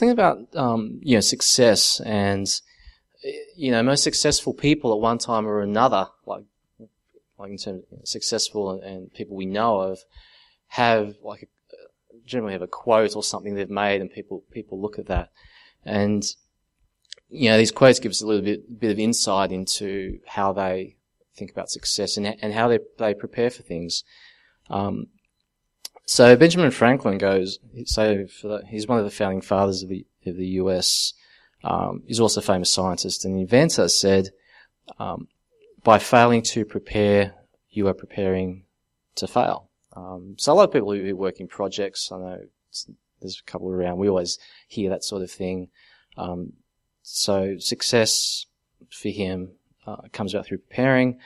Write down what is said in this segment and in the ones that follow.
thinking about um, you know success, and you know most successful people at one time or another, like like in terms of successful and, and people we know of, have like a, generally have a quote or something they've made, and people people look at that, and you know these quotes give us a little bit bit of insight into how they think about success and and how they they prepare for things. Um, so Benjamin Franklin goes, so the, he's one of the founding fathers of the of the U.S. Um, he's also a famous scientist and inventor. Said, um, by failing to prepare, you are preparing to fail. Um, so a lot of people who, work in projects, I know there's a couple around. We always hear that sort of thing. Um, so success for him uh, comes about through preparing.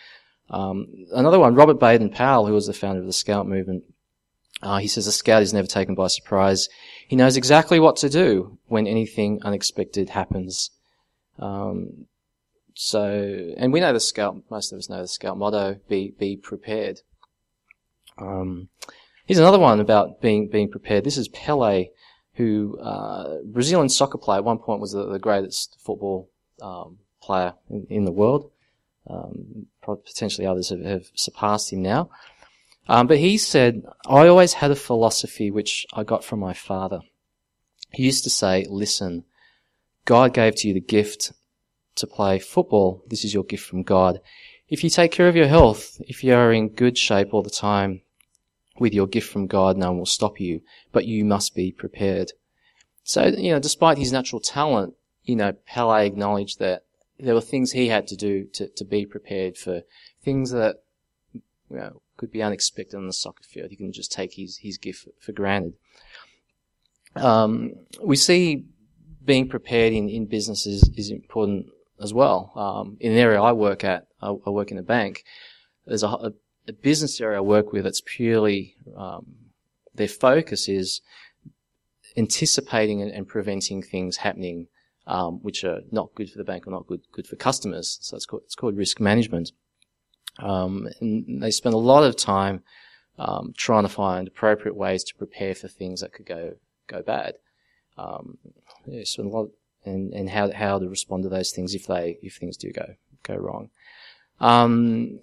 Um, another one, Robert Baden Powell, who was the founder of the Scout movement, uh, he says a scout is never taken by surprise. He knows exactly what to do when anything unexpected happens. Um, so, and we know the scout, most of us know the scout motto, be, be prepared. Um, here's another one about being, being prepared. This is Pele, who, uh, Brazilian soccer player at one point was the, the greatest football, um, player in, in, the world. Um, potentially others have, have, surpassed him now. Um, but he said, I always had a philosophy which I got from my father. He used to say, listen, God gave to you the gift to play football. This is your gift from God. If you take care of your health, if you are in good shape all the time with your gift from God, no one will stop you, but you must be prepared. So, you know, despite his natural talent, you know, Pele acknowledged that there were things he had to do to, to be prepared for things that, you know, could be unexpected on the soccer field. He can just take his, his gift for granted. Um, we see being prepared in, in business is, is important as well. Um, in the area I work at, I, I work in a bank. There's a, a, a, business area I work with that's purely um, their focus is anticipating and, and preventing things happening um, which are not good for the bank or not good good for customers. So it's called, it's called risk management. Um, and they spend a lot of time um, trying to find appropriate ways to prepare for things that could go go bad. Um, a lot and and how how to respond to those things if they if things do go go wrong. Um,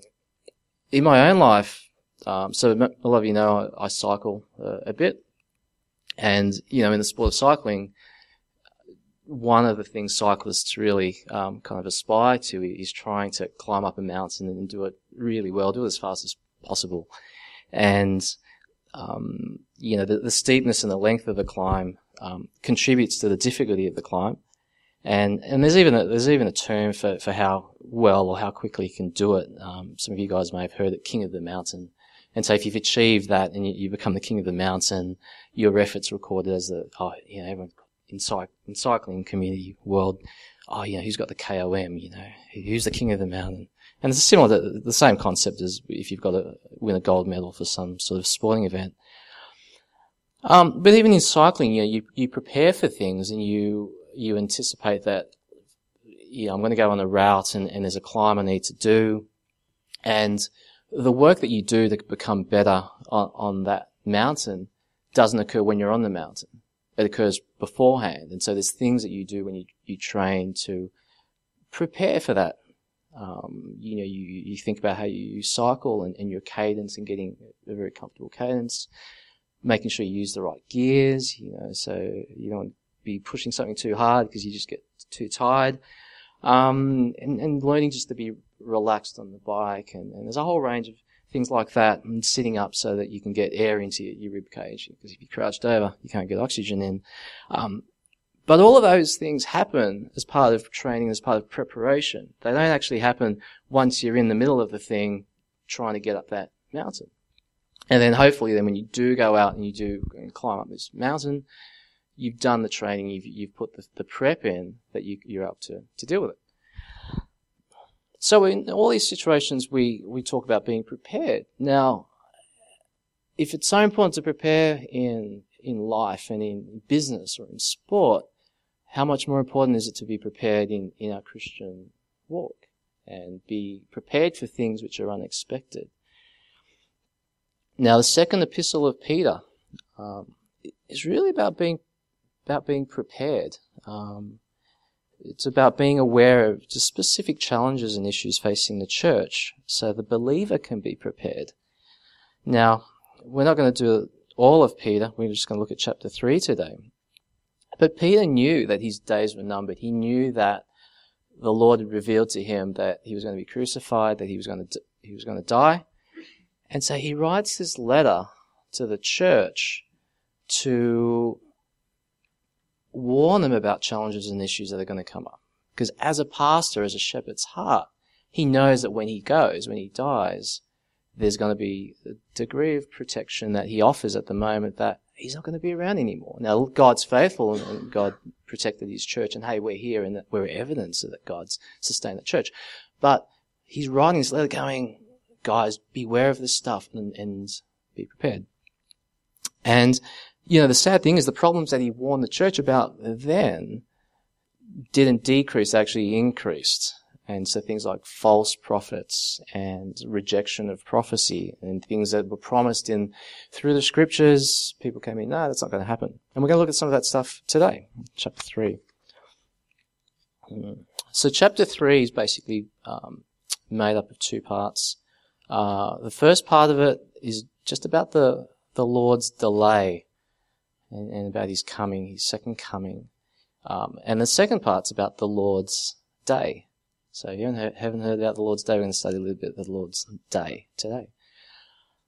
in my own life, um, so a lot of you know I, I cycle uh, a bit, and you know in the sport of cycling, one of the things cyclists really um, kind of aspire to is trying to climb up a mountain and do it really well, do it as fast as possible. And, um, you know, the, the, steepness and the length of the climb um, contributes to the difficulty of the climb. And, and there's even a, there's even a term for, for how well or how quickly you can do it. Um, some of you guys may have heard it, king of the mountain. And so if you've achieved that and you, you become the king of the mountain, your efforts recorded as the, oh, you know, everyone in, cy- in cycling community world, oh, you know, who's got the KOM, you know, who's the king of the mountain? And it's similar to the same concept as if you've got to win a gold medal for some sort of sporting event. Um, but even in cycling, you know, you, you prepare for things and you, you anticipate that, you know, I'm going to go on a route and, and there's a climb I need to do. And the work that you do to become better on, on that mountain doesn't occur when you're on the mountain it occurs beforehand. And so there's things that you do when you, you train to prepare for that. Um, you know, you, you think about how you cycle and, and your cadence and getting a very comfortable cadence, making sure you use the right gears, you know, so you don't be pushing something too hard because you just get too tired. Um, and, and learning just to be relaxed on the bike. And, and there's a whole range of things like that, and sitting up so that you can get air into your, your rib cage. Because if you're crouched over, you can't get oxygen in. Um, but all of those things happen as part of training, as part of preparation. They don't actually happen once you're in the middle of the thing trying to get up that mountain. And then hopefully then when you do go out and you do climb up this mountain, you've done the training, you've, you've put the, the prep in that you, you're up to, to deal with it. So in all these situations, we, we talk about being prepared. Now, if it's so important to prepare in, in life and in business or in sport, how much more important is it to be prepared in, in our Christian walk and be prepared for things which are unexpected? Now, the second epistle of Peter um, is really about being about being prepared. Um, it's about being aware of the specific challenges and issues facing the church so the believer can be prepared. Now, we're not going to do all of Peter. We're just going to look at chapter 3 today. But Peter knew that his days were numbered. He knew that the Lord had revealed to him that he was going to be crucified, that he was going to, he was going to die. And so he writes this letter to the church to warn them about challenges and issues that are going to come up. Because as a pastor, as a shepherd's heart, he knows that when he goes, when he dies, there's going to be a degree of protection that he offers at the moment that he's not going to be around anymore. Now, God's faithful and God protected his church, and hey, we're here and we're evidence that God's sustained the church. But he's writing this letter going, guys, beware of this stuff and, and be prepared. And, you know, the sad thing is the problems that he warned the church about then didn't decrease, actually increased. And so things like false prophets and rejection of prophecy and things that were promised in through the scriptures, people came in, no, that's not going to happen. And we're going to look at some of that stuff today, chapter three. So chapter three is basically um, made up of two parts. Uh, the first part of it is just about the the Lord's delay and, and about His coming, His second coming, um, and the second part's about the Lord's day so if you haven't heard about the Lord's Day, we're going to study a little bit of the Lord's Day today.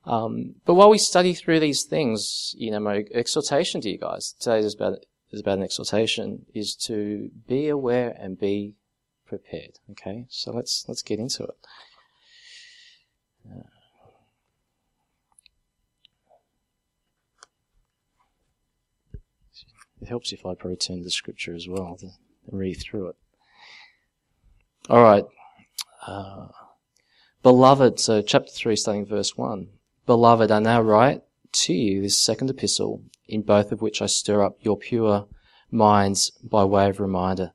Um, but while we study through these things, you know, my exhortation to you guys today is about is about an exhortation is to be aware and be prepared. Okay, so let's let's get into it. Uh, it helps if I probably turn to the scripture as well to read through it. All right. Uh, beloved, so chapter 3, starting verse 1. Beloved, I now write to you this second epistle, in both of which I stir up your pure minds by way of reminder,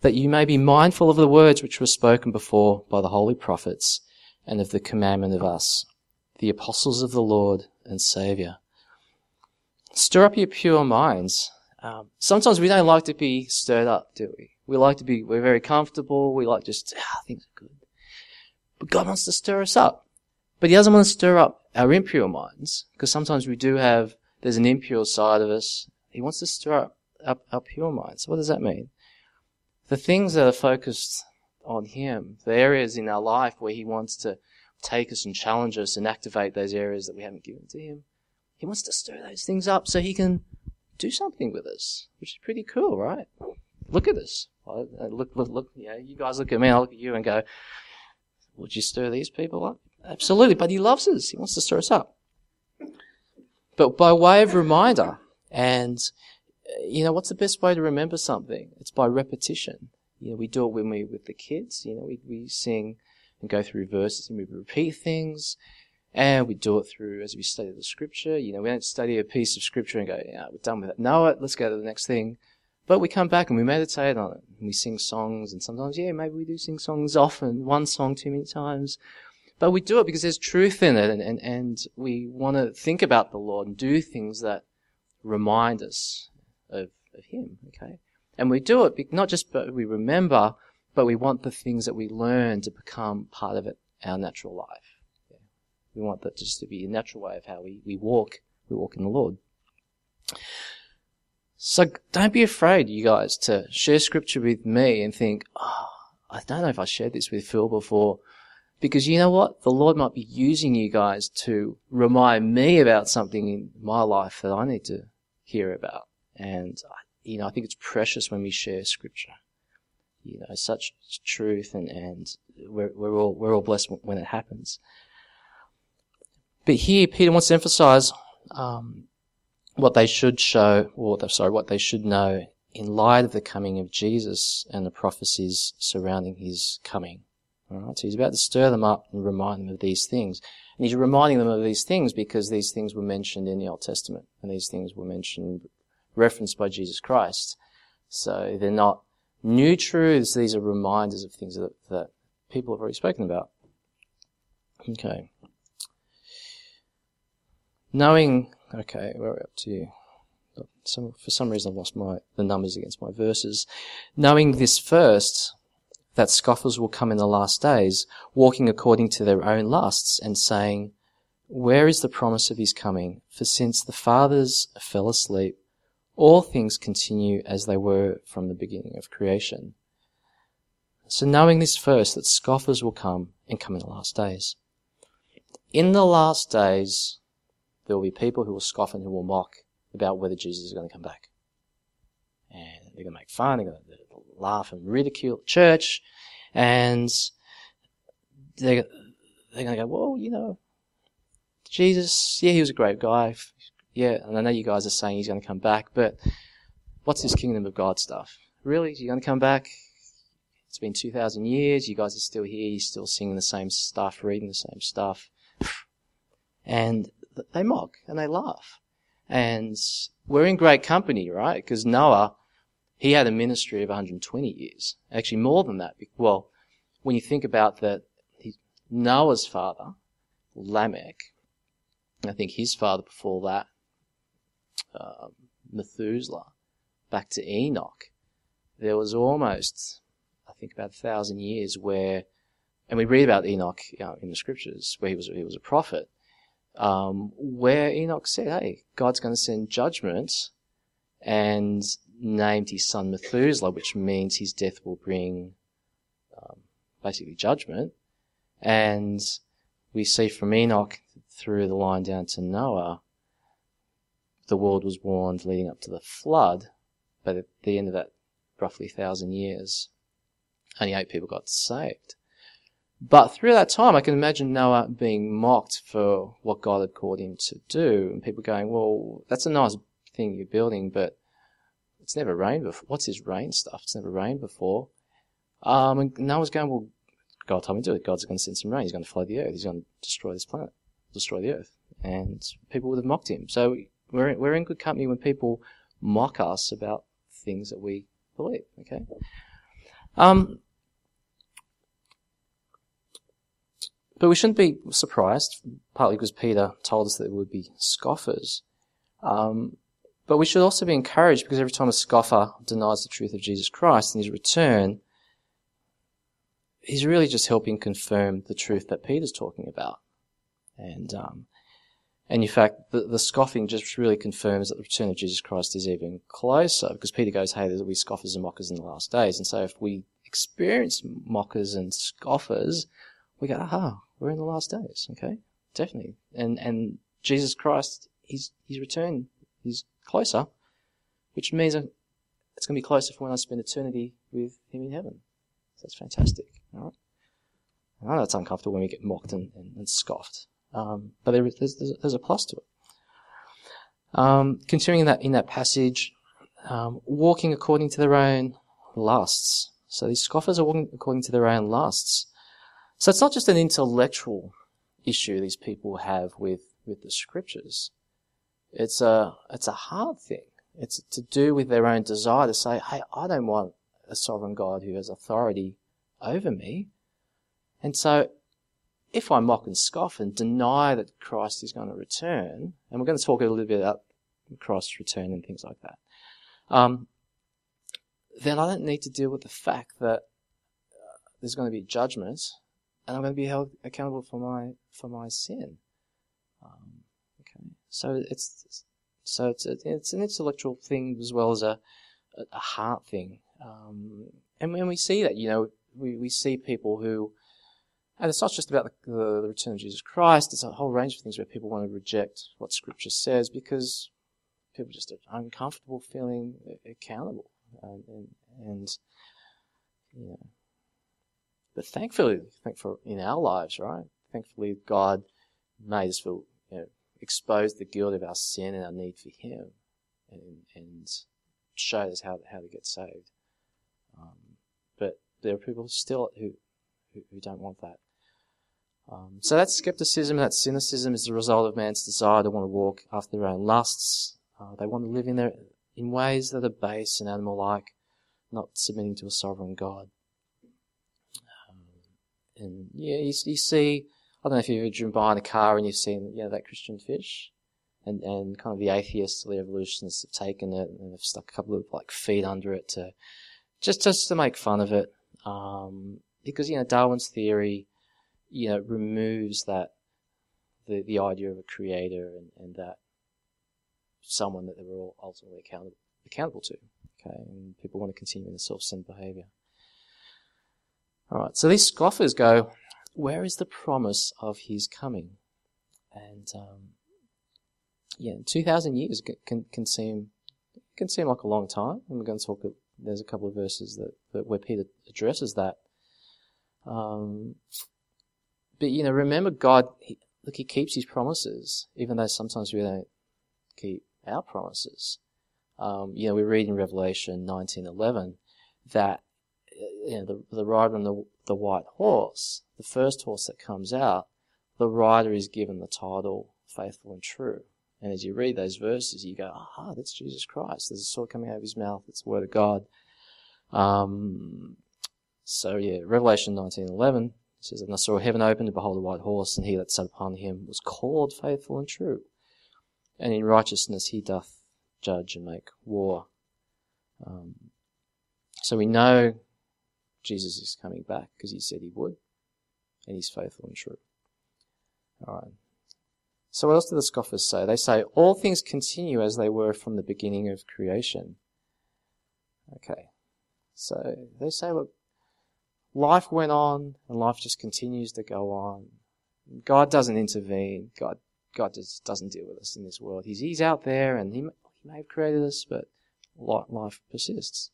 that you may be mindful of the words which were spoken before by the holy prophets, and of the commandment of us, the apostles of the Lord and Saviour. Stir up your pure minds. Um, sometimes we don't like to be stirred up, do we? We like to be, we're very comfortable. We like just, ah, things are good. But God wants to stir us up. But He doesn't want to stir up our impure minds, because sometimes we do have, there's an impure side of us. He wants to stir up, up our pure minds. What does that mean? The things that are focused on Him, the areas in our life where He wants to take us and challenge us and activate those areas that we haven't given to Him. He wants to stir those things up so He can do something with us, which is pretty cool, right? Look at this. I look, look, look, you know, you guys look at me, I look at you and go, would you stir these people up? Absolutely, but he loves us. He wants to stir us up. But by way of reminder, and, uh, you know, what's the best way to remember something? It's by repetition. You know, we do it when we, with the kids, you know, we, we sing and go through verses and we repeat things. And we do it through as we study the scripture. You know, we don't study a piece of scripture and go, yeah, we're done with it. Know it. Let's go to the next thing. But we come back and we meditate on it. And we sing songs, and sometimes, yeah, maybe we do sing songs often, one song too many times. But we do it because there's truth in it, and, and, and we want to think about the Lord and do things that remind us of, of Him, okay? And we do it not just but we remember, but we want the things that we learn to become part of it, our natural life. We want that just to be a natural way of how we, we walk, we walk in the Lord. So don't be afraid, you guys, to share scripture with me and think, oh, I don't know if I shared this with Phil before. Because you know what? The Lord might be using you guys to remind me about something in my life that I need to hear about. And, uh, you know, I think it's precious when we share scripture. You know, such truth and, and we're, we're all, we're all blessed when it happens. But here, Peter wants to emphasize, um, what they should show, or sorry, what they should know in light of the coming of Jesus and the prophecies surrounding his coming. Alright, so he's about to stir them up and remind them of these things. And he's reminding them of these things because these things were mentioned in the Old Testament, and these things were mentioned, referenced by Jesus Christ. So they're not new truths, these are reminders of things that, that people have already spoken about. Okay. Knowing Okay, where are we up to? some, for some reason I've lost my, the numbers against my verses. Knowing this first, that scoffers will come in the last days, walking according to their own lusts and saying, where is the promise of his coming? For since the fathers fell asleep, all things continue as they were from the beginning of creation. So knowing this first, that scoffers will come and come in the last days. In the last days, there will be people who will scoff and who will mock about whether Jesus is going to come back. And they're going to make fun, they're going to laugh and ridicule the church, and they're, they're going to go, well, you know, Jesus, yeah, he was a great guy. Yeah, and I know you guys are saying he's going to come back, but what's this kingdom of God stuff? Really? Is he going to come back? It's been 2,000 years. You guys are still here. You're still singing the same stuff, reading the same stuff. And they mock and they laugh. And we're in great company, right? Because Noah, he had a ministry of 120 years. Actually, more than that. Well, when you think about that, Noah's father, Lamech, I think his father before that, uh, Methuselah, back to Enoch, there was almost, I think, about a thousand years where, and we read about Enoch you know, in the scriptures, where he was he was a prophet, um, where Enoch said, "Hey, God's going to send judgment," and named his son Methuselah, which means his death will bring um, basically judgment. And we see from Enoch through the line down to Noah, the world was warned leading up to the flood, but at the end of that roughly thousand years, only eight people got saved. But through that time, I can imagine Noah being mocked for what God had called him to do, and people going, "Well, that's a nice thing you're building, but it's never rained before. What's this rain stuff? It's never rained before." Um, and Noah's going, "Well, God told me to do it. God's going to send some rain. He's going to flood the earth. He's going to destroy this planet, destroy the earth." And people would have mocked him. So we're we're in good company when people mock us about things that we believe. Okay. Um, But we shouldn't be surprised, partly because Peter told us that there would be scoffers. Um, but we should also be encouraged because every time a scoffer denies the truth of Jesus Christ in his return, he's really just helping confirm the truth that Peter's talking about. And, um, and in fact, the, the scoffing just really confirms that the return of Jesus Christ is even closer because Peter goes, hey, there'll be scoffers and mockers in the last days. And so if we experience mockers and scoffers, we go, aha, we're in the last days. Okay, definitely. And and Jesus Christ, he's he's returned. He's closer, which means it's going to be closer for when I spend eternity with him in heaven. So that's fantastic. All right. I know it's uncomfortable when we get mocked and, and, and scoffed, um, but there, there's, there's, there's, a plus to it. Um, continuing that in that passage, um, walking according to their own lusts. So these scoffers are walking according to their own lusts. So it's not just an intellectual issue these people have with, with the scriptures. It's a, it's a hard thing. It's to do with their own desire to say, hey, I don't want a sovereign God who has authority over me. And so if I mock and scoff and deny that Christ is going to return, and we're going to talk a little bit about Christ's return and things like that, um, then I don't need to deal with the fact that uh, there's going to be judgment and I'm going to be held accountable for my for my sin. Um, okay, so it's so it's it's an intellectual thing as well as a a heart thing, um, and when we see that, you know, we we see people who. And it's not just about the, the, the return of Jesus Christ. It's a whole range of things where people want to reject what Scripture says because people just are uncomfortable feeling accountable, and, and, and you know, but thankfully, in our lives, right? Thankfully, God made us feel, you know, expose the guilt of our sin and our need for Him, and, and showed us how how to get saved. Um, but there are people still who who, who don't want that. Um, so that skepticism, that cynicism, is the result of man's desire to want to walk after their own lusts. Uh, they want to live in their in ways that are base and animal-like, not submitting to a sovereign God. And yeah, you, you see, I don't know if you've ever driven by in a car and you've seen, you know, that Christian fish. and, and kind of the atheists, the evolutionists have taken it and have stuck a couple of like feet under it to just just to make fun of it. Um, because you know Darwin's theory, you know, removes that the the idea of a creator and, and that someone that they were all ultimately accountable accountable to. Okay, and people want to continue in the self-centered behavior. All right, so these scoffers go, where is the promise of his coming? And um, yeah, two thousand years can, can, can seem can seem like a long time. And we're going to talk. There's a couple of verses that, that where Peter addresses that. Um, but you know, remember God. He, look, He keeps His promises, even though sometimes we don't keep our promises. Um, you know, we read in Revelation 19:11 that you know, the, the rider on the, the white horse, the first horse that comes out, the rider is given the title faithful and true. And as you read those verses, you go, ah, that's Jesus Christ. There's a sword coming out of his mouth. It's the word of God. Um, so yeah, Revelation 19:11 says, "And I saw heaven opened, and behold, a white horse, and he that sat upon him was called faithful and true, and in righteousness he doth judge and make war." Um, so we know Jesus is coming back because he said he would, and he's faithful and true. All right. So what else do the scoffers say? They say all things continue as they were from the beginning of creation. Okay. So they say, look, life went on and life just continues to go on. God doesn't intervene. God, God just doesn't deal with us in this world. He's, he's out there and he, he may have created us, but life persists.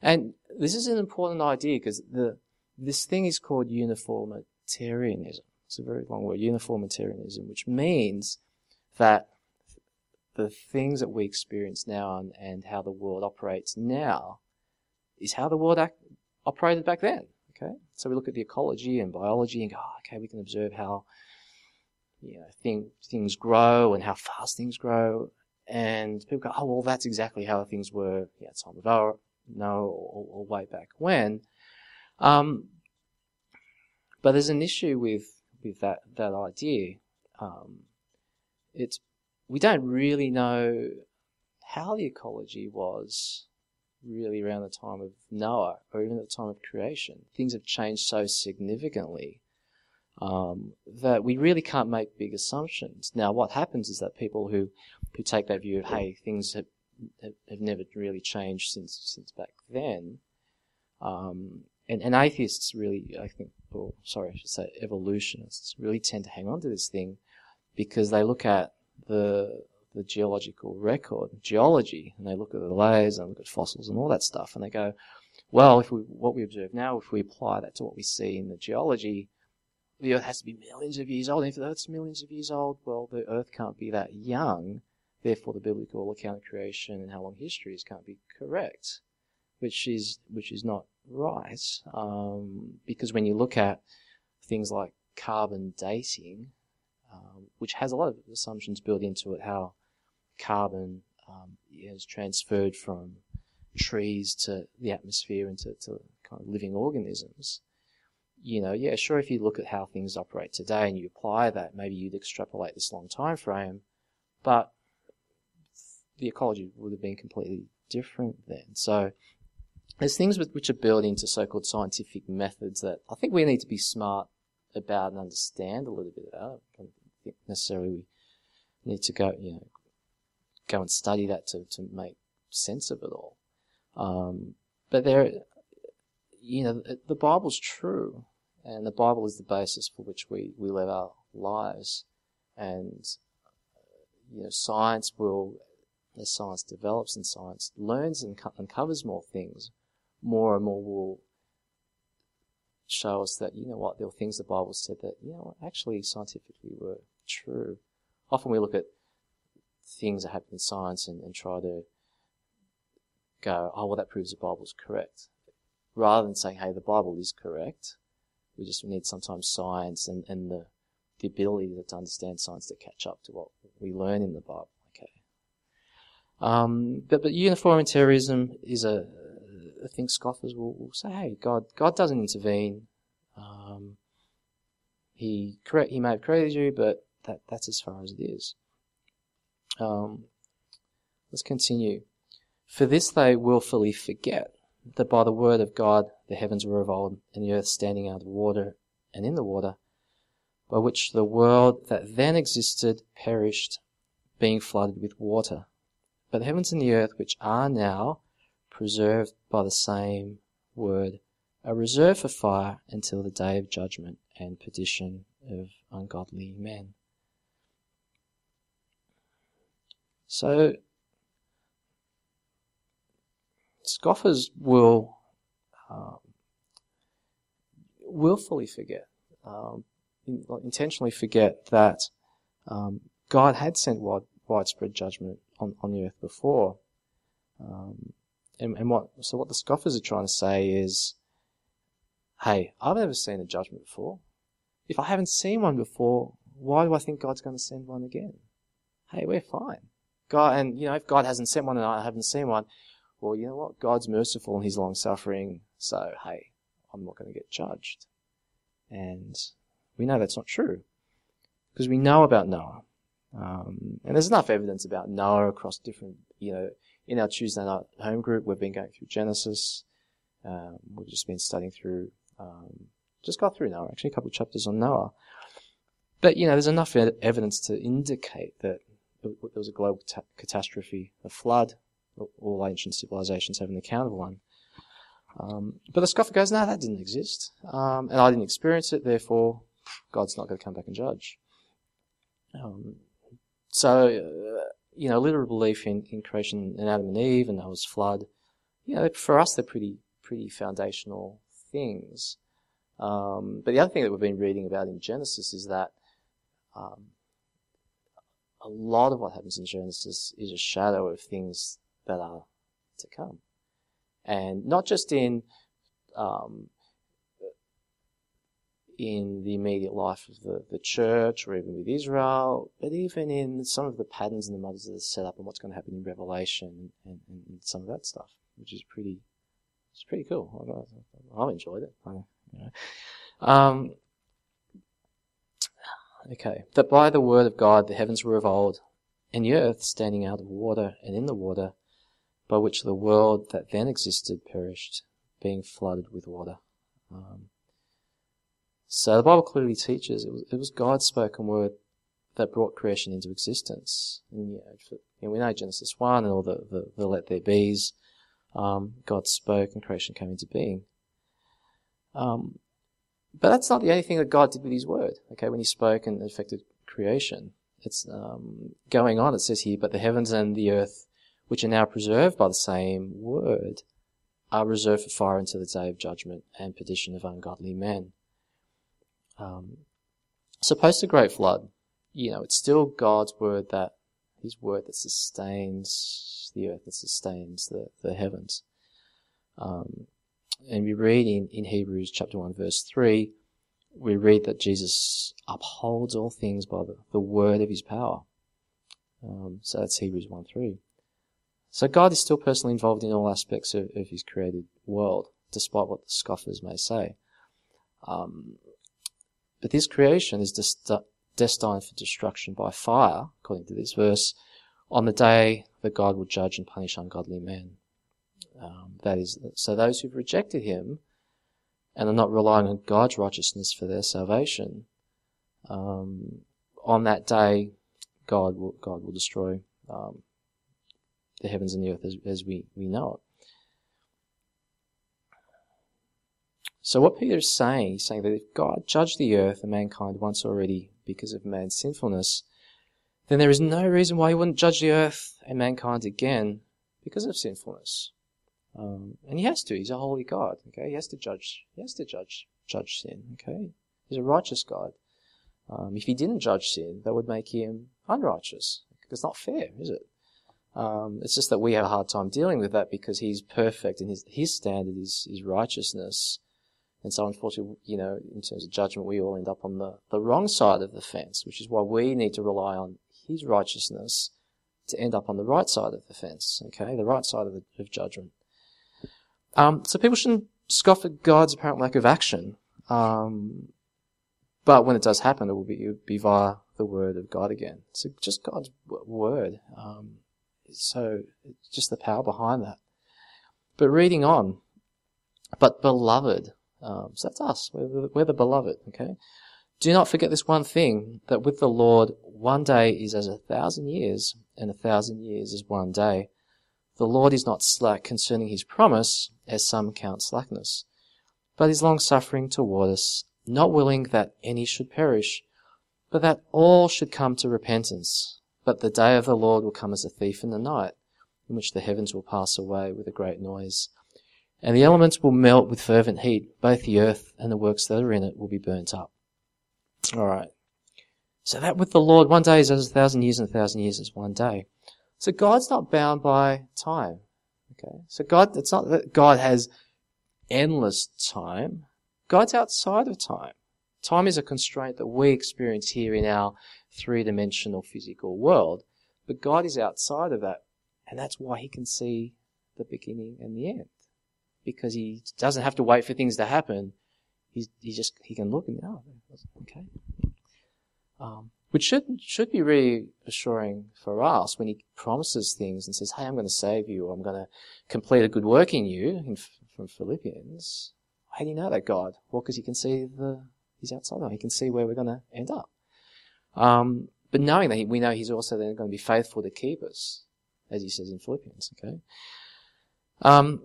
And this is an important idea because the, this thing is called uniformitarianism. It's a very long word, uniformitarianism, which means that the things that we experience now and, and how the world operates now is how the world act, operated back then. Okay, so we look at the ecology and biology and go, oh, okay, we can observe how you know thing, things grow and how fast things grow, and people go, oh well, that's exactly how things were at time of our no way back when. Um, but there's an issue with with that that idea. Um, it's we don't really know how the ecology was really around the time of Noah or even at the time of creation. Things have changed so significantly um, that we really can't make big assumptions. Now, what happens is that people who who take that view of hey, things have have, never really changed since since back then. Um, and, and atheists really, I think, or sorry, I should say evolutionists, really tend to hang on to this thing because they look at the the geological record, geology, and they look at the layers and look at fossils and all that stuff, and they go, well, if we what we observe now, if we apply that to what we see in the geology, the Earth has to be millions of years old. And if the Earth's millions of years old, well, the Earth can't be that young Therefore, the biblical account of creation and how long history is can't be correct, which is which is not right. Um, because when you look at things like carbon dating, um, which has a lot of assumptions built into it, how carbon um, is transferred from trees to the atmosphere and to, to kind of living organisms. You know, yeah, sure. If you look at how things operate today and you apply that, maybe you'd extrapolate this long time frame, but the ecology would have been completely different then. So there's things which are built into so-called scientific methods that I think we need to be smart about and understand a little bit about. I don't think necessarily we need to go, you know, go and study that to, to make sense of it all. Um, but there, you know, the Bible's true, and the Bible is the basis for which we, we live our lives. And, you know, science will as science develops and science learns and uncovers more things, more and more will show us that, you know what, there were things the Bible said that, you know, actually scientifically were true. Often we look at things that happen in science and, and try to go, oh, well, that proves the Bible's correct. Rather than saying, hey, the Bible is correct, we just need sometimes science and, and the, the ability to understand science to catch up to what we learn in the Bible. Um, but, but uniformitarianism is a, I think scoffers will, will say, hey, God, God doesn't intervene. Um, he correct, he may have created you, but that, that's as far as it is. Um, let's continue. For this they wilfully forget that by the word of God the heavens were of and the earth standing out of water and in the water, by which the world that then existed perished, being flooded with water. But the heavens and the earth, which are now preserved by the same word, are reserved for fire until the day of judgment and perdition of ungodly men. So, scoffers will um, willfully forget, um, intentionally forget that um, God had sent wide, widespread judgment on, on the earth before. Um, and, and what so what the scoffers are trying to say is, hey, I've never seen a judgment before. If I haven't seen one before, why do I think God's going to send one again? Hey, we're fine. God, and you know, if God hasn't sent one and I haven't seen one, well, you know what? God's merciful and He's long suffering, so hey, I'm not going to get judged. And we know that's not true because we know about Noah. Um, and there's enough evidence about Noah across different, you know, in our Tuesday night home group, we've been going through Genesis. Um, we've just been studying through, um, just got through Noah, actually, a couple of chapters on Noah. But, you know, there's enough evidence to indicate that there was a global ta- catastrophe, a flood. All ancient civilizations have an account of one. Um, but the scoffer goes, no, that didn't exist. Um, and I didn't experience it, therefore, God's not going to come back and judge. Um, so, uh, you know, literal belief in, in creation in Adam and Eve and Noah's flood, you know, for us, they're pretty, pretty foundational things. Um, but the other thing that we've been reading about in Genesis is that um, a lot of what happens in Genesis is a shadow of things that are to come. And not just in um, in the immediate life of the, the church or even with Israel, but even in some of the patterns and the models that are set up and what's going to happen in Revelation and, and, and some of that stuff, which is pretty, it's pretty cool. I've enjoyed it. I, you know. um, okay, that by the word of God the heavens were of old, and the earth standing out of water and in the water, by which the world that then existed perished, being flooded with water. Um, so the Bible clearly teaches it was, it was God's spoken word that brought creation into existence. And, you know, know, we know Genesis 1 and all the, the, the let there be's. Um, God spoke and creation came into being. Um, but that's not the only thing that God did with His Word. Okay, when He spoke and affected creation, it's um, going on. It says here, "But the heavens and the earth, which are now preserved by the same Word, are reserved for fire until the day of judgment and perdition of ungodly men." Um, so post the great flood, you know, it's still God's word that His word that sustains the earth, that sustains the, the heavens. Um, and we read in, in Hebrews chapter 1 verse 3, we read that Jesus upholds all things by the, the word of his power. Um, so that's Hebrews 1 3. So God is still personally involved in all aspects of, of his created world, despite what the scoffers may say. Um, but this creation is destined for destruction by fire, according to this verse, on the day that God will judge and punish ungodly men. Um, that is, so those who've rejected Him and are not relying on God's righteousness for their salvation, um, on that day, God will God will destroy um, the heavens and the earth as, as we, we know it. So what Peter is saying, he's saying that if God judged the earth and mankind once already because of man's sinfulness, then there is no reason why he wouldn't judge the earth and mankind again because of sinfulness. Um, and he has to. He's a holy God. Okay, he has to judge. He has to judge judge sin. Okay, he's a righteous God. Um, if he didn't judge sin, that would make him unrighteous. It's not fair, is it? Um, it's just that we have a hard time dealing with that because he's perfect and his his standard is is righteousness. And so unfortunately, you know, in terms of judgment, we all end up on the, the wrong side of the fence, which is why we need to rely on his righteousness to end up on the right side of the fence, okay? The right side of, the, of judgment. Um, so people shouldn't scoff at God's apparent lack of action. Um, But when it does happen, it will be, it will be via the word of God again. So just God's word. Um, so just the power behind that. But reading on, but beloved, um, so that's us. We're the, we're the beloved. Okay. Do not forget this one thing that with the Lord, one day is as a thousand years, and a thousand years is one day. The Lord is not slack concerning his promise, as some count slackness, but is long suffering toward us, not willing that any should perish, but that all should come to repentance. But the day of the Lord will come as a thief in the night, in which the heavens will pass away with a great noise, and the elements will melt with fervent heat, both the earth and the works that are in it will be burnt up. Alright. So that with the Lord, one day is as a thousand years, and a thousand years is one day. So God's not bound by time. Okay. So God, it's not that God has endless time. God's outside of time. Time is a constraint that we experience here in our three dimensional physical world. But God is outside of that. And that's why he can see the beginning and the end. Because he doesn't have to wait for things to happen. He's, he just, he can look and, oh, okay. Um, which should, should be really assuring for us when he promises things and says, hey, I'm going to save you, or I'm going to complete a good work in you, in, from Philippians. How do you know that, God? Well, because he can see the, he's outside He can see where we're going to end up. Um, but knowing that, we know he's also then going to be faithful to keep us, as he says in Philippians, okay? Um,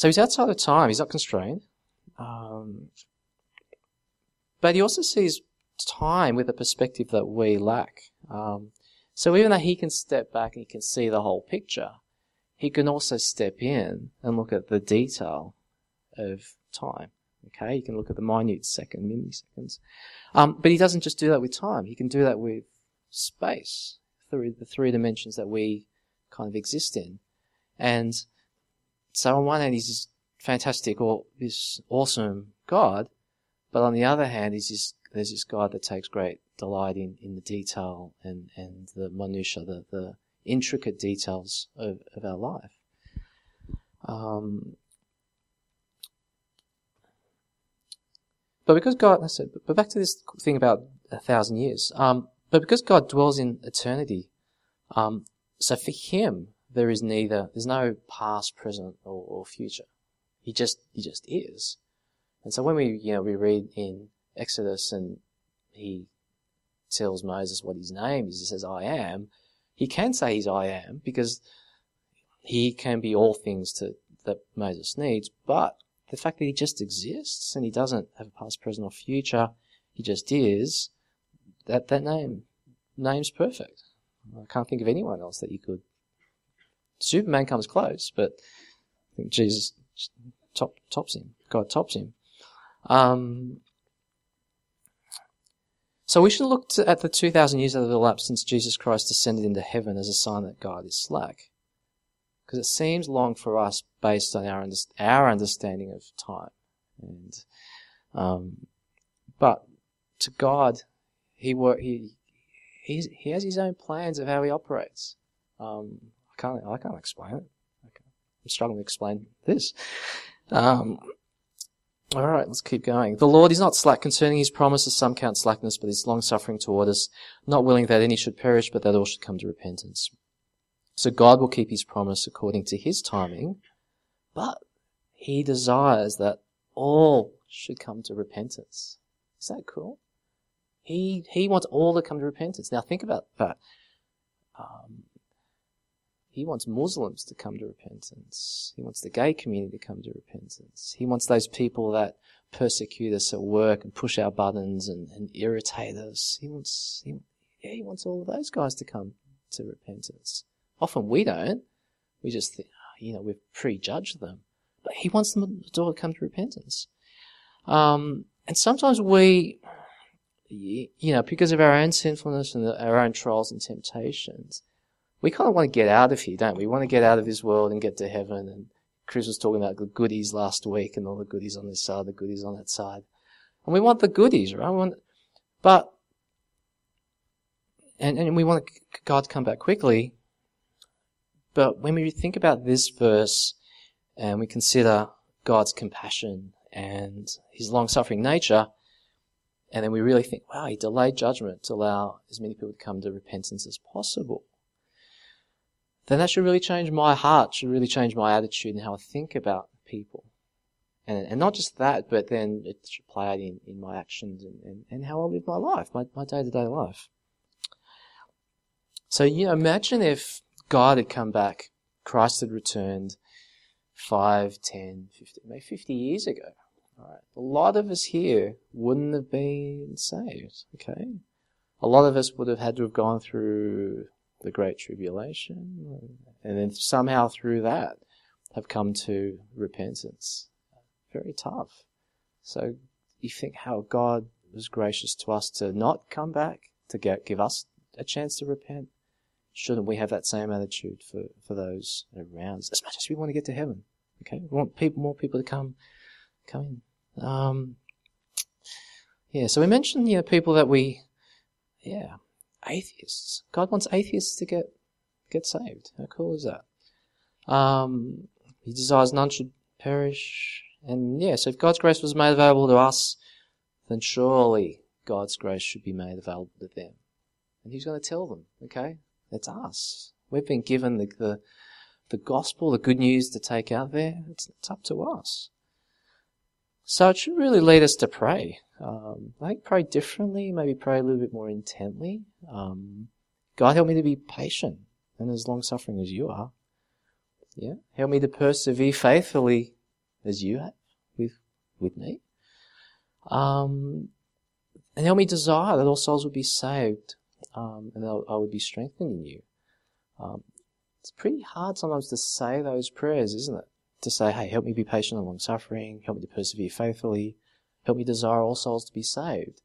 so he's outside of time. He's not constrained. Um, but he also sees time with a perspective that we lack. Um, so even though he can step back and he can see the whole picture, he can also step in and look at the detail of time. Okay, he can look at the minute second, milliseconds. Um, but he doesn't just do that with time. He can do that with space, through the three dimensions that we kind of exist in. And so on one hand, he's this fantastic or this awesome God, but on the other hand, he's this there's this God that takes great delight in, in the detail and, and the minutiae, the, the intricate details of, of our life. Um, but because God, said, but back to this thing about a thousand years. Um, but because God dwells in eternity, um, so for Him there is neither, there's no past, present, or, or future. He just, He just is. And so when we, you know, we read in Exodus and he tells Moses what his name is, he says, I am, he can say he's I am because he can be all things to, that Moses needs, but the fact that he just exists and he doesn't have a past, present, or future, he just is, that, that name, name's perfect. I can't think of anyone else that you could. Superman comes close, but I think Jesus top, tops him. God tops him. Um, so we should look to, at the 2,000 years that have elapsed since Jesus Christ descended into heaven as a sign that God is slack. Because it seems long for us based on our, our understanding of time. And, um, but to God, he, he, he, has his own plans of how he operates. Um, can't, I can't explain it. I'm struggling to explain this. Um, all right, let's keep going. The Lord is not slack concerning his promises, some count slackness, but is long suffering toward us, not willing that any should perish, but that all should come to repentance. So God will keep his promise according to his timing, but he desires that all should come to repentance. Is that cool? He, he wants all to come to repentance. Now think about that. Um, he wants Muslims to come to repentance. He wants the gay community to come to repentance. He wants those people that persecute us at work and push our buttons and, and irritate us. He wants, he, yeah, he wants all of those guys to come to repentance. Often we don't. We just think, you know, we've prejudged them. But he wants them to come to repentance. Um, and sometimes we, you know, because of our own sinfulness and our own trials and temptations, we kind of want to get out of here, don't we? We want to get out of this world and get to heaven. And Chris was talking about the goodies last week and all the goodies on this side, the goodies on that side. And we want the goodies, right? Want, but, and, and we want God to come back quickly. But when we think about this verse and we consider God's compassion and his long suffering nature, and then we really think, wow, he delayed judgment to allow as many people to come to repentance as possible, then that should really change my heart, should really change my attitude and how I think about people. And, and not just that, but then it should play out in, in my actions and, and, and how I live my life, my, my day-to-day life. So, you know, imagine if God had come back, Christ had returned 5, 10, 15, maybe 50 years ago. Right. A lot of us here wouldn't have been saved, okay? A lot of us would have had to have gone through the Great Tribulation, and then somehow through that have come to repentance. Very tough. So you think how God was gracious to us to not come back, to get, give us a chance to repent. Shouldn't we have that same attitude for, for those around us? As much as we want to get to heaven, okay? We want people, more people to come, come in. Um, yeah, so we mentioned, you know, people that we, yeah, atheists. God wants atheists to get, get saved. How cool is that? Um, he desires none should perish. And yeah, so if God's grace was made available to us, then surely God's grace should be made available to them. And He's going to tell them, okay? It's us. We've been given the, the, the gospel, the good news to take out there. It's, it's up to us. So it should really lead us to pray. Um, I think pray differently, maybe pray a little bit more intently. Um, God, help me to be patient and as long suffering as you are. Yeah. Help me to persevere faithfully as you have with, with me. Um, and help me desire that all souls would be saved, um, and that I would be strengthened in you. Um, it's pretty hard sometimes to say those prayers, isn't it? To say, hey, help me be patient and long suffering, help me to persevere faithfully, help me desire all souls to be saved.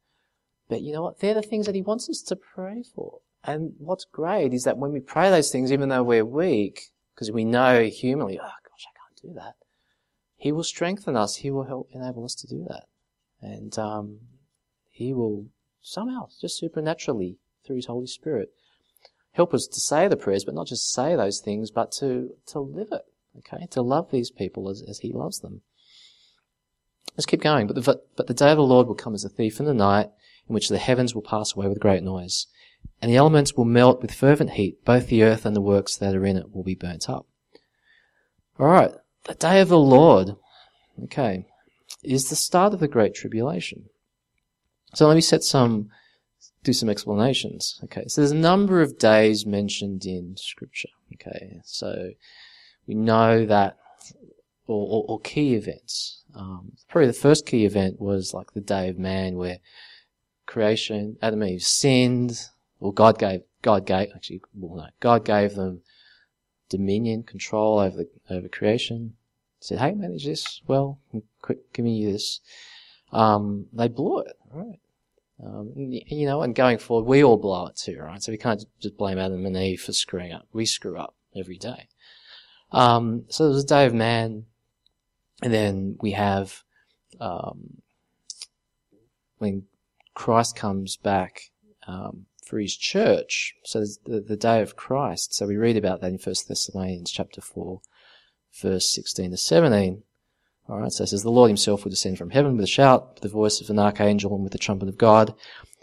But you know what? They're the things that he wants us to pray for. And what's great is that when we pray those things, even though we're weak, because we know humanly, oh gosh, I can't do that. He will strengthen us. He will help enable us to do that. And, um, he will somehow, just supernaturally, through his Holy Spirit, help us to say the prayers, but not just say those things, but to, to live it. Okay, to love these people as, as he loves them. Let's keep going. But the, but the day of the Lord will come as a thief in the night, in which the heavens will pass away with great noise, and the elements will melt with fervent heat. Both the earth and the works that are in it will be burnt up. All right, the day of the Lord, okay, is the start of the great tribulation. So let me set some, do some explanations. Okay, so there's a number of days mentioned in Scripture. Okay, so we know that, or, or, or key events. Um, probably the first key event was like the day of man where creation, Adam and Eve sinned, or God gave, God gave, actually, well, no, God gave them dominion, control over the, over creation. Said, hey, manage this well, quit giving you this. Um, they blew it, right? Um, you know, and going forward, we all blow it too, right? So we can't just blame Adam and Eve for screwing up. We screw up every day. Um, so there's day of man, and then we have um, when Christ comes back um, for his church. So the, the day of Christ. So we read about that in First Thessalonians chapter four, verse sixteen to seventeen. All right. So it says the Lord Himself will descend from heaven with a shout, with the voice of an archangel, and with the trumpet of God,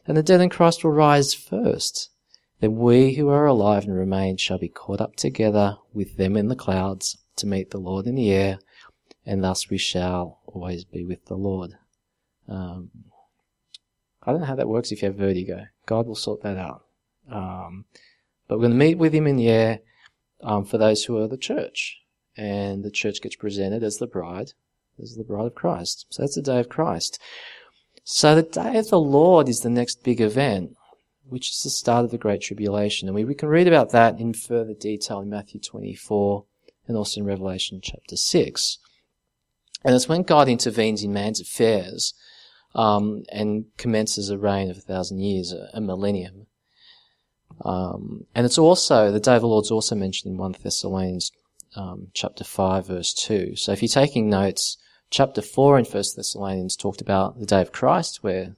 and the dead in Christ will rise first. Then we who are alive and remain shall be caught up together with them in the clouds to meet the Lord in the air, and thus we shall always be with the Lord. Um, I don't know how that works if you have vertigo. God will sort that out. Um, but we're going to meet with Him in the air um, for those who are the church, and the church gets presented as the bride, as the bride of Christ. So that's the day of Christ. So the day of the Lord is the next big event which is the start of the Great Tribulation. And we, we can read about that in further detail in Matthew 24 and also in Revelation chapter 6. And it's when God intervenes in man's affairs um, and commences a reign of a thousand years, a, millennium. Um, and it's also, the day of the Lord's also mentioned in 1 Thessalonians um, chapter 5 verse 2. So if you're taking notes, chapter 4 in 1 Thessalonians talked about the day of Christ where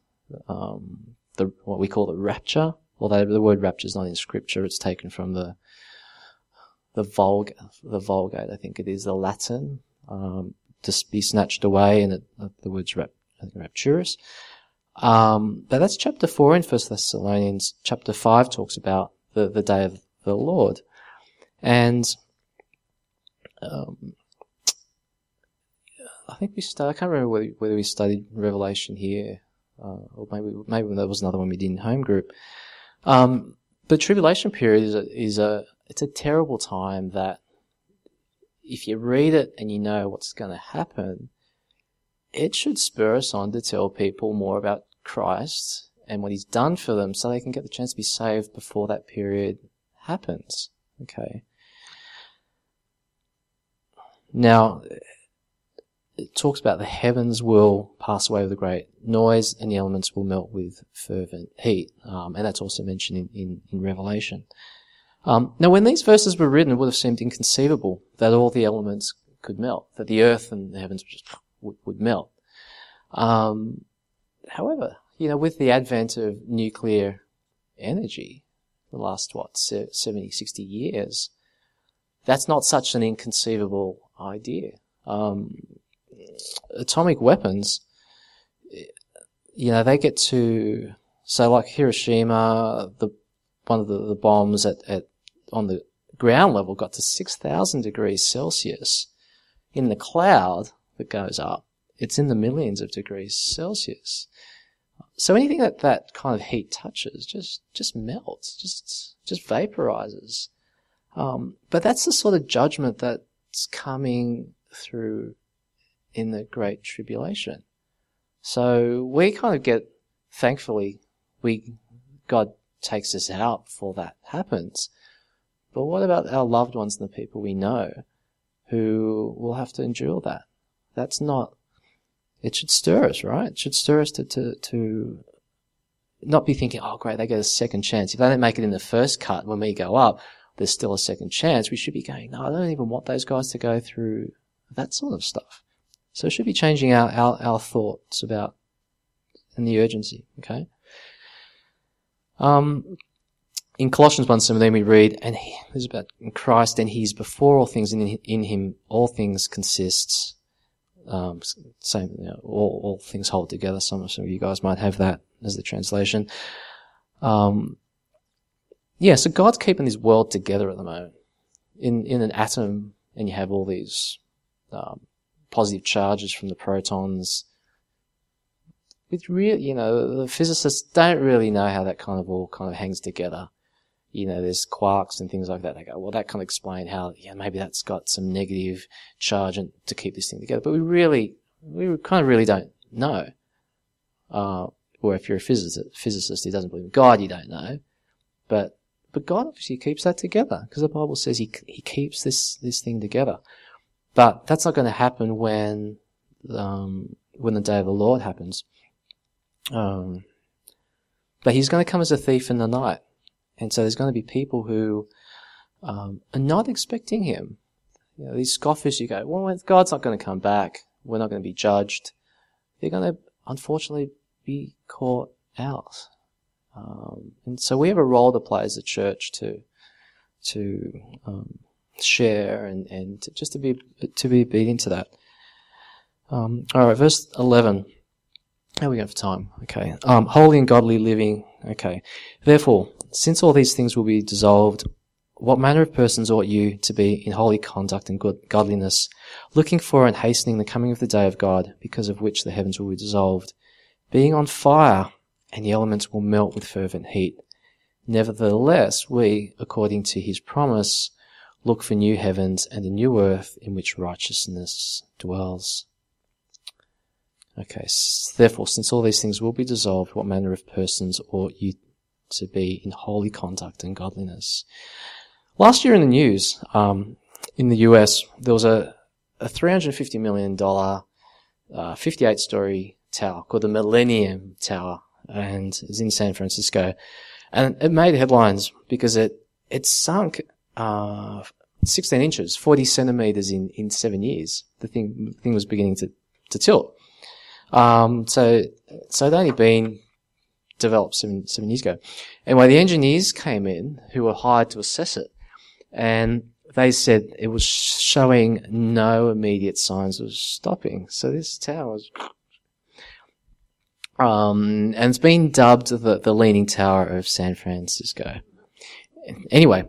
um, the what we call the rapture. Although the word rapture is not in scripture, it's taken from the the Vulgate, the Vulgate, I think it is the Latin, um, to be snatched away, and it, the word's rap, rapturous. Um, but that's chapter four in First Thessalonians. Chapter five talks about the, the day of the Lord. And, um, I think we started, I can't remember whether, whether we studied Revelation here, uh, or maybe, maybe that was another one we did in home group. Um, the tribulation period is a, is a, it's a terrible time that if you read it and you know what's going to happen, it should spur us on to tell people more about Christ and what he's done for them so they can get the chance to be saved before that period happens. Okay. Now, it talks about the heavens will pass away with a great noise and the elements will melt with fervent heat. Um, and that's also mentioned in, in, in Revelation. Um, now, when these verses were written, it would have seemed inconceivable that all the elements could melt, that the earth and the heavens just would, would melt. Um, however, you know, with the advent of nuclear energy, the last, what, 70, 60 years, that's not such an inconceivable idea. Um, atomic weapons, you know, they get to, so like Hiroshima, the, one of the, the bombs at, at on the ground level got to 6,000 degrees Celsius. In the cloud that goes up, it's in the millions of degrees Celsius. So anything that that kind of heat touches just, just melts, just, just vaporizes. Um, but that's the sort of judgment that's coming through in the Great Tribulation. So we kind of get, thankfully, we, God takes us out before that happens. But what about our loved ones and the people we know who will have to endure that? That's not, it should stir us, right? It should stir us to, to, to not be thinking, oh great, they get a second chance. If they don't make it in the first cut when we go up, there's still a second chance. We should be going, no, I don't even want those guys to go through that sort of stuff. So it should be changing our, our, our thoughts about and the urgency, okay? Um, in Colossians 1.17 we read, and he, this is about Christ, and he's before all things, and in, in him all things consists. Um, same, you know, all, all things hold together. Some, some of you guys might have that as the translation. Um, yeah, so God's keeping this world together at the moment. In, in an atom, and you have all these, um, positive charges from the protons. With real, you know, the physicists don't really know how that kind of all kind of hangs together you know, there's quarks and things like that. They go, well, that can explain how, yeah, maybe that's got some negative charge and to keep this thing together. But we really, we kind of really don't know. Uh, or if you're a physicist, physicist who doesn't believe in God, you don't know. But, but God obviously keeps that together because the Bible says he, he keeps this, this thing together. But that's not going to happen when, um, when the day of the Lord happens. Um, but he's going to come as a thief in the night. And so there's going to be people who um, are not expecting him. You know, these scoffers, you go, well, God's not going to come back. We're not going to be judged. They're going to, unfortunately, be caught out. Um, and so we have a role to play as a church to to um, share and and just to be to be obedient to that. Um, all right, verse eleven. How are we going for time? Okay. Um, holy and godly living. Okay. Therefore, since all these things will be dissolved, what manner of persons ought you to be in holy conduct and good godliness, looking for and hastening the coming of the day of God, because of which the heavens will be dissolved, being on fire, and the elements will melt with fervent heat. Nevertheless, we, according to his promise, look for new heavens and a new earth in which righteousness dwells. Okay, therefore, since all these things will be dissolved, what manner of persons ought you to be in holy conduct and godliness? Last year in the news, um, in the US, there was a, a $350 million, uh, 58 story tower called the Millennium Tower, and it's in San Francisco. And it made headlines because it, it sunk, uh, 16 inches, 40 centimeters in, in seven years. The thing, the thing was beginning to, to tilt. Um, so, so it only been developed seven, seven years ago. Anyway, the engineers came in who were hired to assess it and they said it was showing no immediate signs of stopping. So this tower was, Um, and it's been dubbed the, the Leaning Tower of San Francisco. Anyway,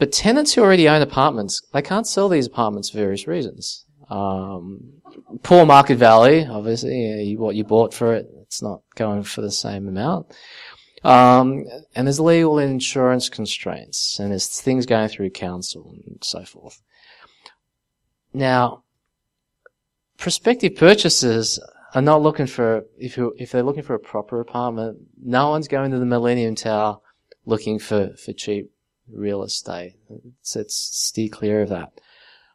but, tenants who already own apartments, they can't sell these apartments for various reasons. Um, poor market value, obviously, you, what you bought for it, it's not going for the same amount. Um, and there's legal and insurance constraints, and there's things going through council and so forth. Now, prospective purchasers are not looking for if you if they're looking for a proper apartment. No one's going to the Millennium Tower looking for for cheap real estate. So it's steer clear of that.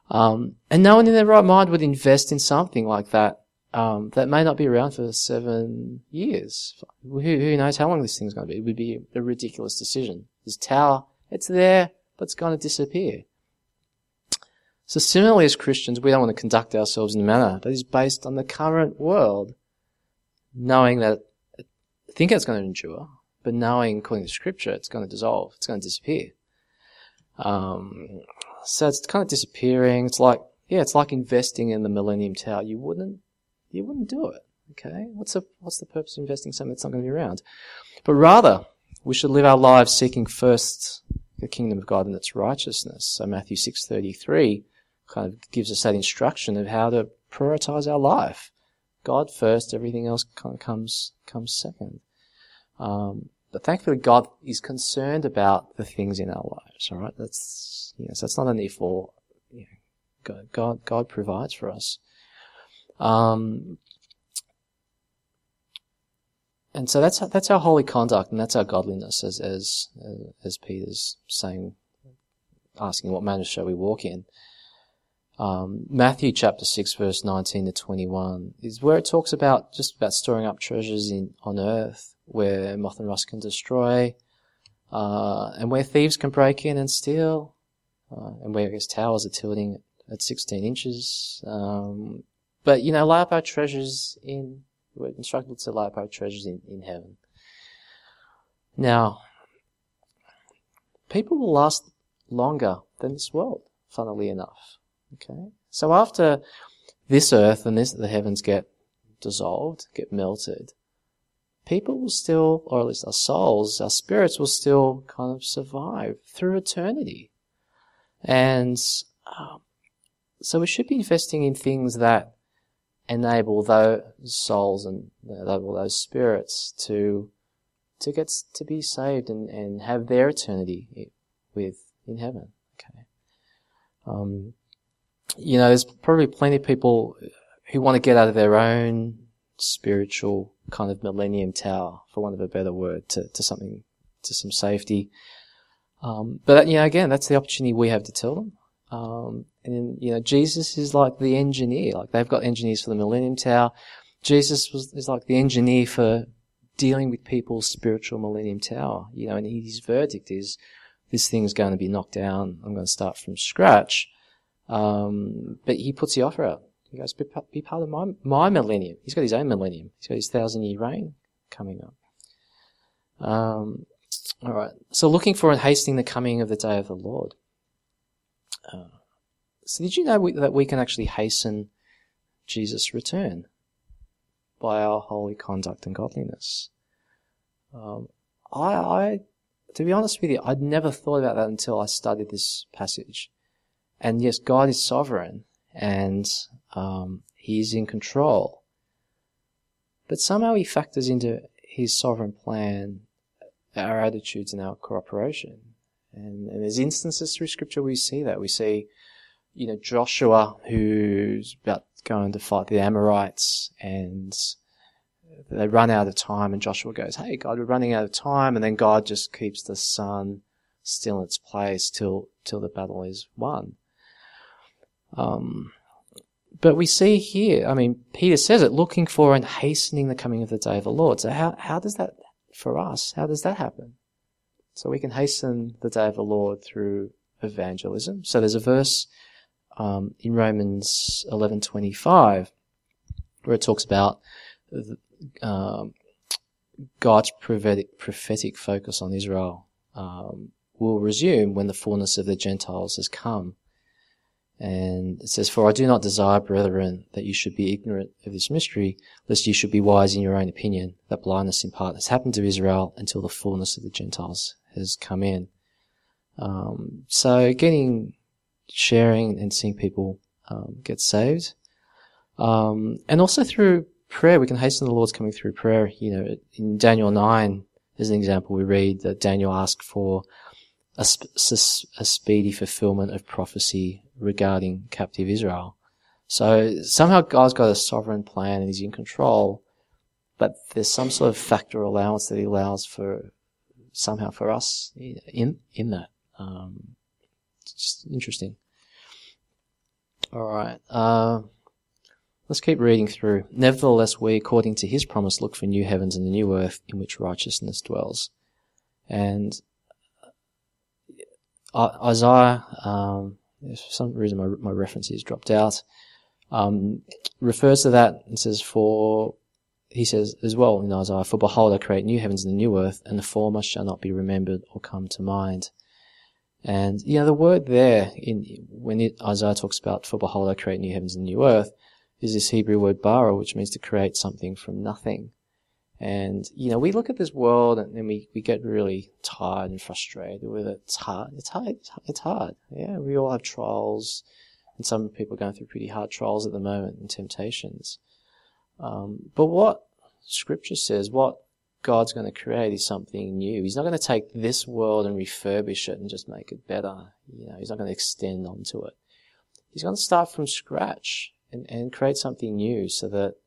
Um, and no one in their right mind would invest in something like that um, that may not be around for seven years. Who, who knows how long this thing's going to be? It would be a ridiculous decision. This tower, it's there, but it's going to disappear. So similarly as Christians, we don't want to conduct ourselves in a manner that is based on the current world, knowing that, think it's going to endure, but knowing according to scripture, it's going to dissolve, it's going to disappear. Um, so it's kind of disappearing. It's like, yeah, it's like investing in the Millennium Tower. You wouldn't you wouldn't do it. Okay? What's the, what's the purpose of investing something that's not going to be around? But rather, we should live our lives seeking first the kingdom of God and its righteousness. So Matthew 6.33 kind of gives us that instruction of how to prioritize our life. God first, everything else kind of comes, comes second. Um, but thankfully God is concerned about the things in our lives, alright? That's, yes, that's not only for, you know, God, God, God provides for us. Um, and so that's that's our holy conduct, and that's our godliness, as as as Peter's saying, asking what manner shall we walk in. Um, Matthew chapter six, verse nineteen to twenty-one is where it talks about just about storing up treasures in on earth, where moth and rust can destroy, uh, and where thieves can break in and steal, uh, and where his towers are tilting at sixteen inches. Um, but, you know, lay up our treasures in, we're instructed to lay up our treasures in, in heaven. Now, people will last longer than this world, funnily enough. Okay? So after this earth and this, the heavens get dissolved, get melted, people will still, or at least our souls, our spirits will still kind of survive through eternity. And um, so we should be investing in things that enable those souls and enable those spirits to to get to be saved and, and have their eternity with in heaven. Okay. Um, you know, there's probably plenty of people who want to get out of their own spiritual kind of millennium tower, for want of a better word, to, to something, to some safety. Um, but you know, again, that's the opportunity we have to tell them. Um, and you know, Jesus is like the engineer. Like they've got engineers for the Millennium Tower. Jesus was is like the engineer for dealing with people's spiritual Millennium Tower. You know, and his verdict is, this thing's going to be knocked down. I'm going to start from scratch. Um, but he puts the offer out. He goes, be, be part of my, my millennium. He's got his own millennium. He's got his thousand year reign coming up. Um, all right. So looking for and hastening the coming of the day of the Lord. Uh, so did you know we, that we can actually hasten Jesus' return by our holy conduct and godliness? Um, I, I, to be honest with you, I'd never thought about that until I studied this passage. And yes, God is sovereign and um, He is in control. But somehow He factors into His sovereign plan our attitudes and our cooperation. And, and there's instances through Scripture we see that. We see, you know, Joshua who's about going to fight the Amorites and they run out of time and Joshua goes, Hey God, we're running out of time. And then God just keeps the sun still in its place till, till the battle is won. Um, but we see here, I mean, Peter says it, looking for and hastening the coming of the day of the Lord. So how, how does that, for us, how does that happen? So we can hasten the day of the Lord through evangelism. So there's a verse um, in Romans 11:25 where it talks about um, God's prophetic, prophetic focus on Israel um, will resume when the fullness of the Gentiles has come. And it says, For I do not desire, brethren, that you should be ignorant of this mystery, lest you should be wise in your own opinion, that blindness in part has happened to Israel until the fullness of the Gentiles has come in. Um, so getting, sharing and seeing people um, get saved. Um, and also through prayer, we can hasten the Lord's coming through prayer. You know, in Daniel 9, as an example, we read that Daniel asked for a, sp- a speedy fulfillment of prophecy regarding captive Israel. So somehow God's got a sovereign plan and he's in control, but there's some sort of factor allowance that he allows for somehow for us in, in that. Um, it's just interesting. All right. Uh, let's keep reading through. Nevertheless, we, according to his promise, look for new heavens and a new earth in which righteousness dwells. And uh, Isaiah, um, for some reason my, my references dropped out, um, refers to that and says, for, he says as well in Isaiah, for behold, I create new heavens and a new earth, and the former shall not be remembered or come to mind. And, you know, the word there in, when it, Isaiah talks about, for behold, I create new heavens and new earth, is this Hebrew word bara, which means to create something from nothing. And, you know, we look at this world and then we, we get really tired and frustrated with it. It's hard. It's hard. It's hard. Yeah, we all have trials and some people are going through pretty hard trials at the moment and temptations. Um, but what scripture says, what God's going to create is something new. He's not going to take this world and refurbish it and just make it better. You know, he's not going to extend onto it. He's going to start from scratch and, and create something new so that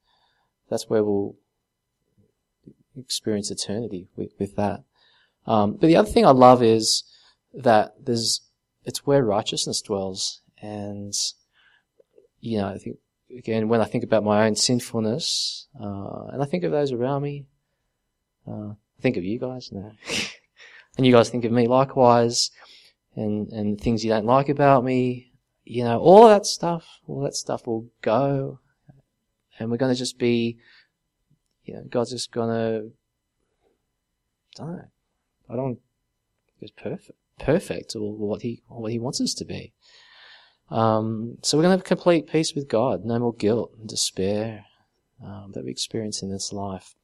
that's where we'll experience eternity with, with that. Um, but the other thing I love is that there's, it's where righteousness dwells. And, you know, I think, again, when I think about my own sinfulness, uh, and I think of those around me, uh, think of you guys now. and you guys think of me likewise and, and things you don't like about me. You know, all that stuff, all that stuff will go and we're going to just be, you know, God's just going to, don't know, I don't, it's perfect, perfect or what he, or what he wants us to be. Um, so we're to have complete peace with God, no more guilt and despair um, that we experience in this life.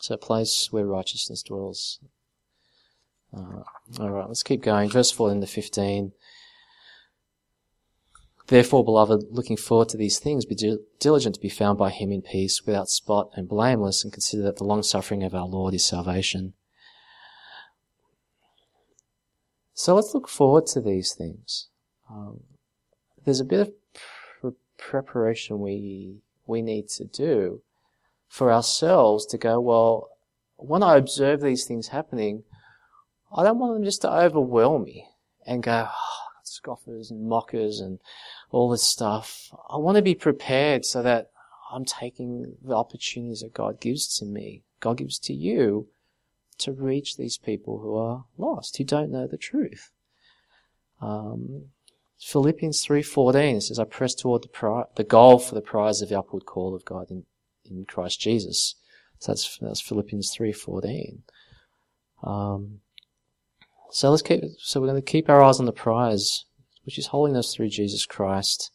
So a place where righteousness dwells. Uh, all right, let's keep going. Verse 14 to 15. Therefore, beloved, looking forward to these things, be diligent to be found by him in peace, without spot and blameless, and consider that the long suffering of our Lord is salvation. So let's look forward to these things. Um, there's a bit of pr- preparation we we need to do for ourselves to go, well, when I observe these things happening, I don't want them just to overwhelm me and go, oh, scoffers and mockers and all this stuff. I want to be prepared so that I'm taking the opportunities that God gives to me, God gives to you, to reach these people who are lost, who don't know the truth. Um, Philippians 3.14 says, I press toward the, pri- the goal for the prize of the upward call of God in in Christ Jesus. So that's, that's Philippians 3.14. Um, so let's keep, so we're going to keep our eyes on the prize, which is holiness through Jesus Christ.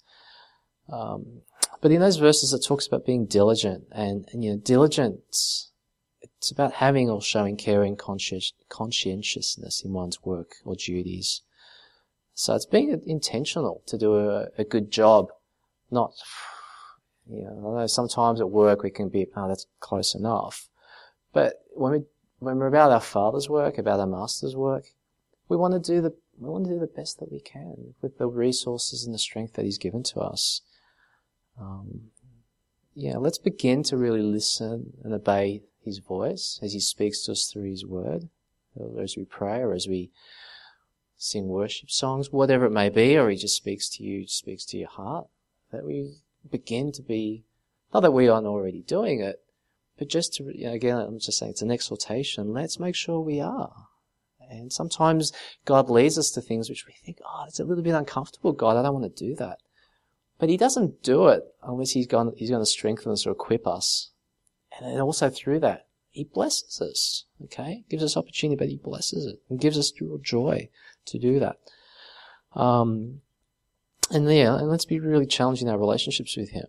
Um, but in those verses, it talks about being diligent and, and you know, diligence, it's about having or showing care and conscientiousness in one's work or duties. So it's being intentional to do a, a good job, not you know, I know sometimes at work we can be, oh, that's close enough. But when we, when we're about our Father's work, about our Master's work, we want to do the, we want to do the best that we can with the resources and the strength that He's given to us. Um, yeah, let's begin to really listen and obey His voice as He speaks to us through His Word, or as we pray, or as we sing worship songs, whatever it may be, or He just speaks to you, speaks to your heart. That we begin to be, not that we aren't already doing it, but just to, you know, again, I'm just saying it's an exhortation. Let's make sure we are. And sometimes God leads us to things which we think, oh, it's a little bit uncomfortable, God. I don't want to do that. But He doesn't do it unless He's going, He's going to strengthen us or equip us. And then also through that, He blesses us. Okay? Gives us opportunity, but He blesses it and gives us real joy to do that. Um, and yeah, and let's be really challenging our relationships with Him.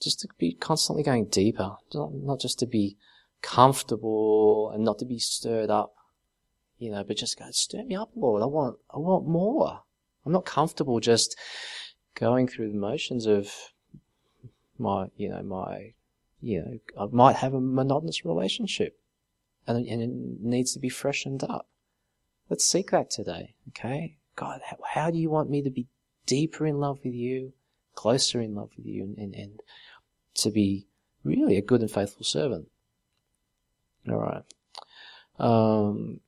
Just to be constantly going deeper, not, not just to be comfortable and not to be stirred up, you know, but just go, stir me up, Lord. I want, I want more. I'm not comfortable just going through the motions of my, you know, my, you know, I might have a monotonous relationship and, and it needs to be freshened up. Let's seek that today, okay? God, how, how do you want me to be deeper in love with you, closer in love with you, and, and, and to be really a good and faithful servant? All right. Um,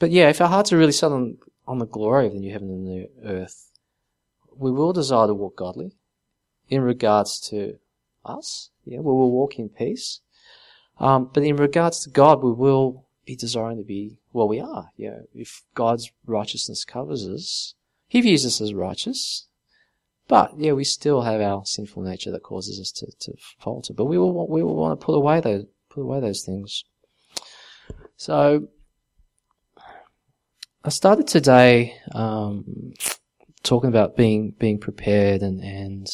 but yeah, if our hearts are really set on, on the glory of the new heaven and the new earth, we will desire to walk godly in regards to us. Yeah, we will walk in peace. Um, but in regards to God, we will be desiring to be well, we are. Yeah, if God's righteousness covers us, He views us as righteous. But yeah, we still have our sinful nature that causes us to, to falter. But we will we will want to put away those put away those things. So I started today um, talking about being being prepared and and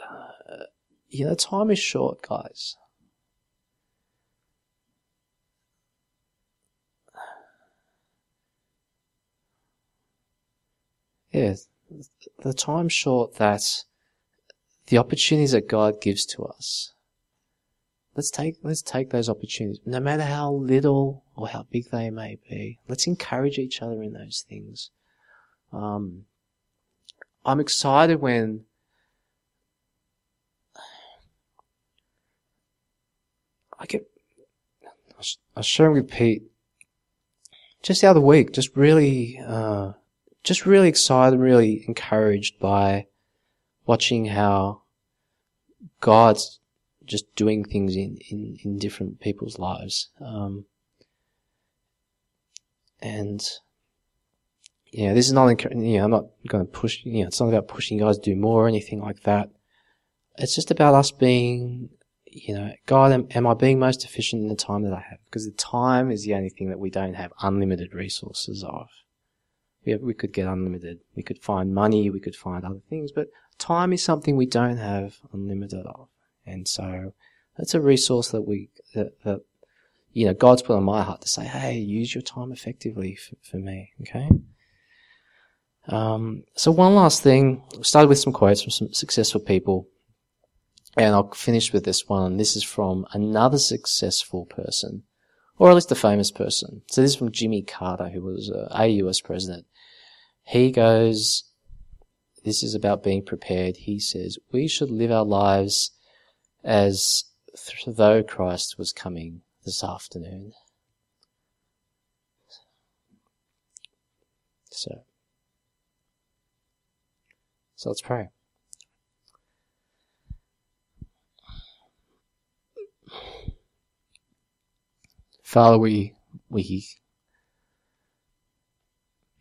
uh, you know time is short, guys. Yeah, the time's short that the opportunities that God gives to us Let's take, let's take those opportunities, no matter how little or how big they may be. Let's encourage each other in those things. Um, I'm excited when I get, I was sharing with Pete just the other week, just really, uh, just really excited, really encouraged by watching how God's just doing things in, in, in different people's lives. Um, and, yeah, this is not, you know, I'm not going to push, you know, it's not about pushing guys to do more or anything like that. It's just about us being, you know, God, am, am I being most efficient in the time that I have? Because the time is the only thing that we don't have unlimited resources of. We, have, we could get unlimited. We could find money. We could find other things, but time is something we don't have unlimited of. And so that's a resource that we, that, that, you know, God's put on my heart to say, hey, use your time effectively for, for me. Okay. Um, so one last thing, we started with some quotes from some successful people. And I'll finish with this one. This is from another successful person, or at least a famous person. So this is from Jimmy Carter, who was a US president. He goes, this is about being prepared. He says, we should live our lives as though Christ was coming this afternoon. So, so let's pray. Father, we, we,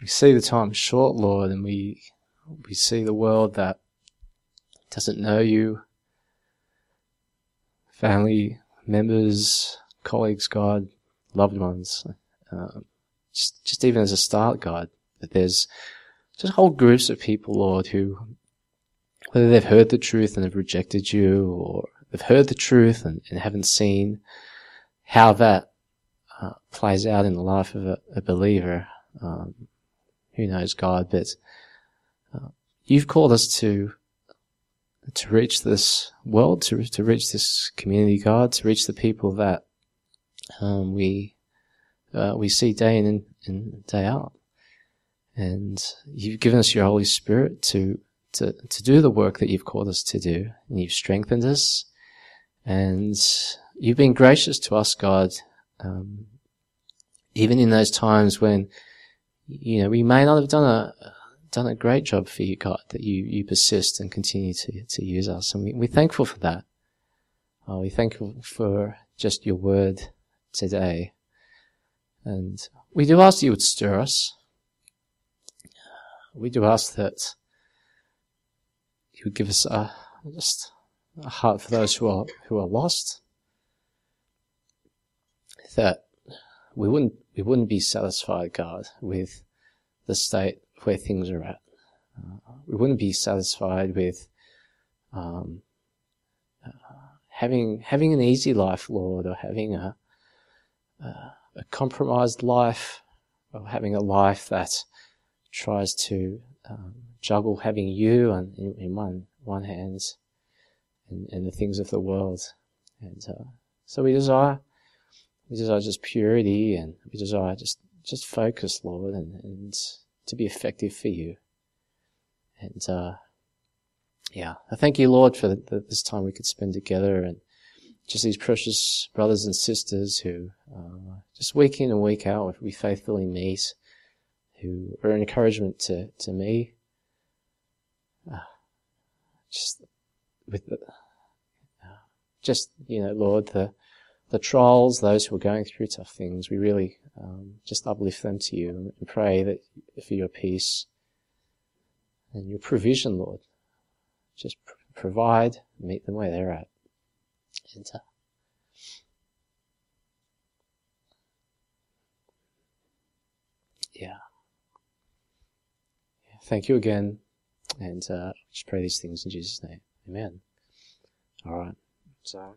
we see the time short, Lord, and we, we see the world that doesn't know you, family members, colleagues, God, loved ones. Um, just, just even as a start, God, that there's just whole groups of people, Lord, who, whether they've heard the truth and have rejected you, or they've heard the truth and, and haven't seen how that uh, plays out in the life of a, a believer. Um, who knows God, but uh, you've called us to to reach this world, to, to reach this community, God, to reach the people that um, we uh, we see day in and day out. And you've given us your Holy Spirit to, to, to do the work that you've called us to do. And you've strengthened us. And you've been gracious to us, God, um, even in those times when, you know, we may not have done a, done a great job for you, God, that you, you persist and continue to, to use us. And we, we're thankful for that. Uh, we're thankful for just your word today. And we do ask you would stir us. We do ask that you would give us a, just a heart for those who are, who are lost. That we wouldn't, we wouldn't be satisfied, God, with the state where things are at. uh, we wouldn't be satisfied with um, uh, having having an easy life, Lord, or having a a compromised life, or having a life that tries to um, juggle having you on, in, in, one one hand and, and, the things of the world. And uh, so we desire we desire just purity and we desire just just focus, Lord, and, and to be effective for you. And uh, yeah, I thank you, Lord, for the, this time we could spend together and just these precious brothers and sisters who uh, just week in and week out we faithfully meet, who are an encouragement to, to me. Uh, just with the, uh, just, you know, Lord, the, the trials, those who are going through tough things, we really um, just uplift them to you and pray that for your peace and your provision, Lord. Just pr- provide, meet them where they're at. Enter. uh, yeah. Thank you again. And uh, just pray these things in Jesus' name. Amen. All right. So.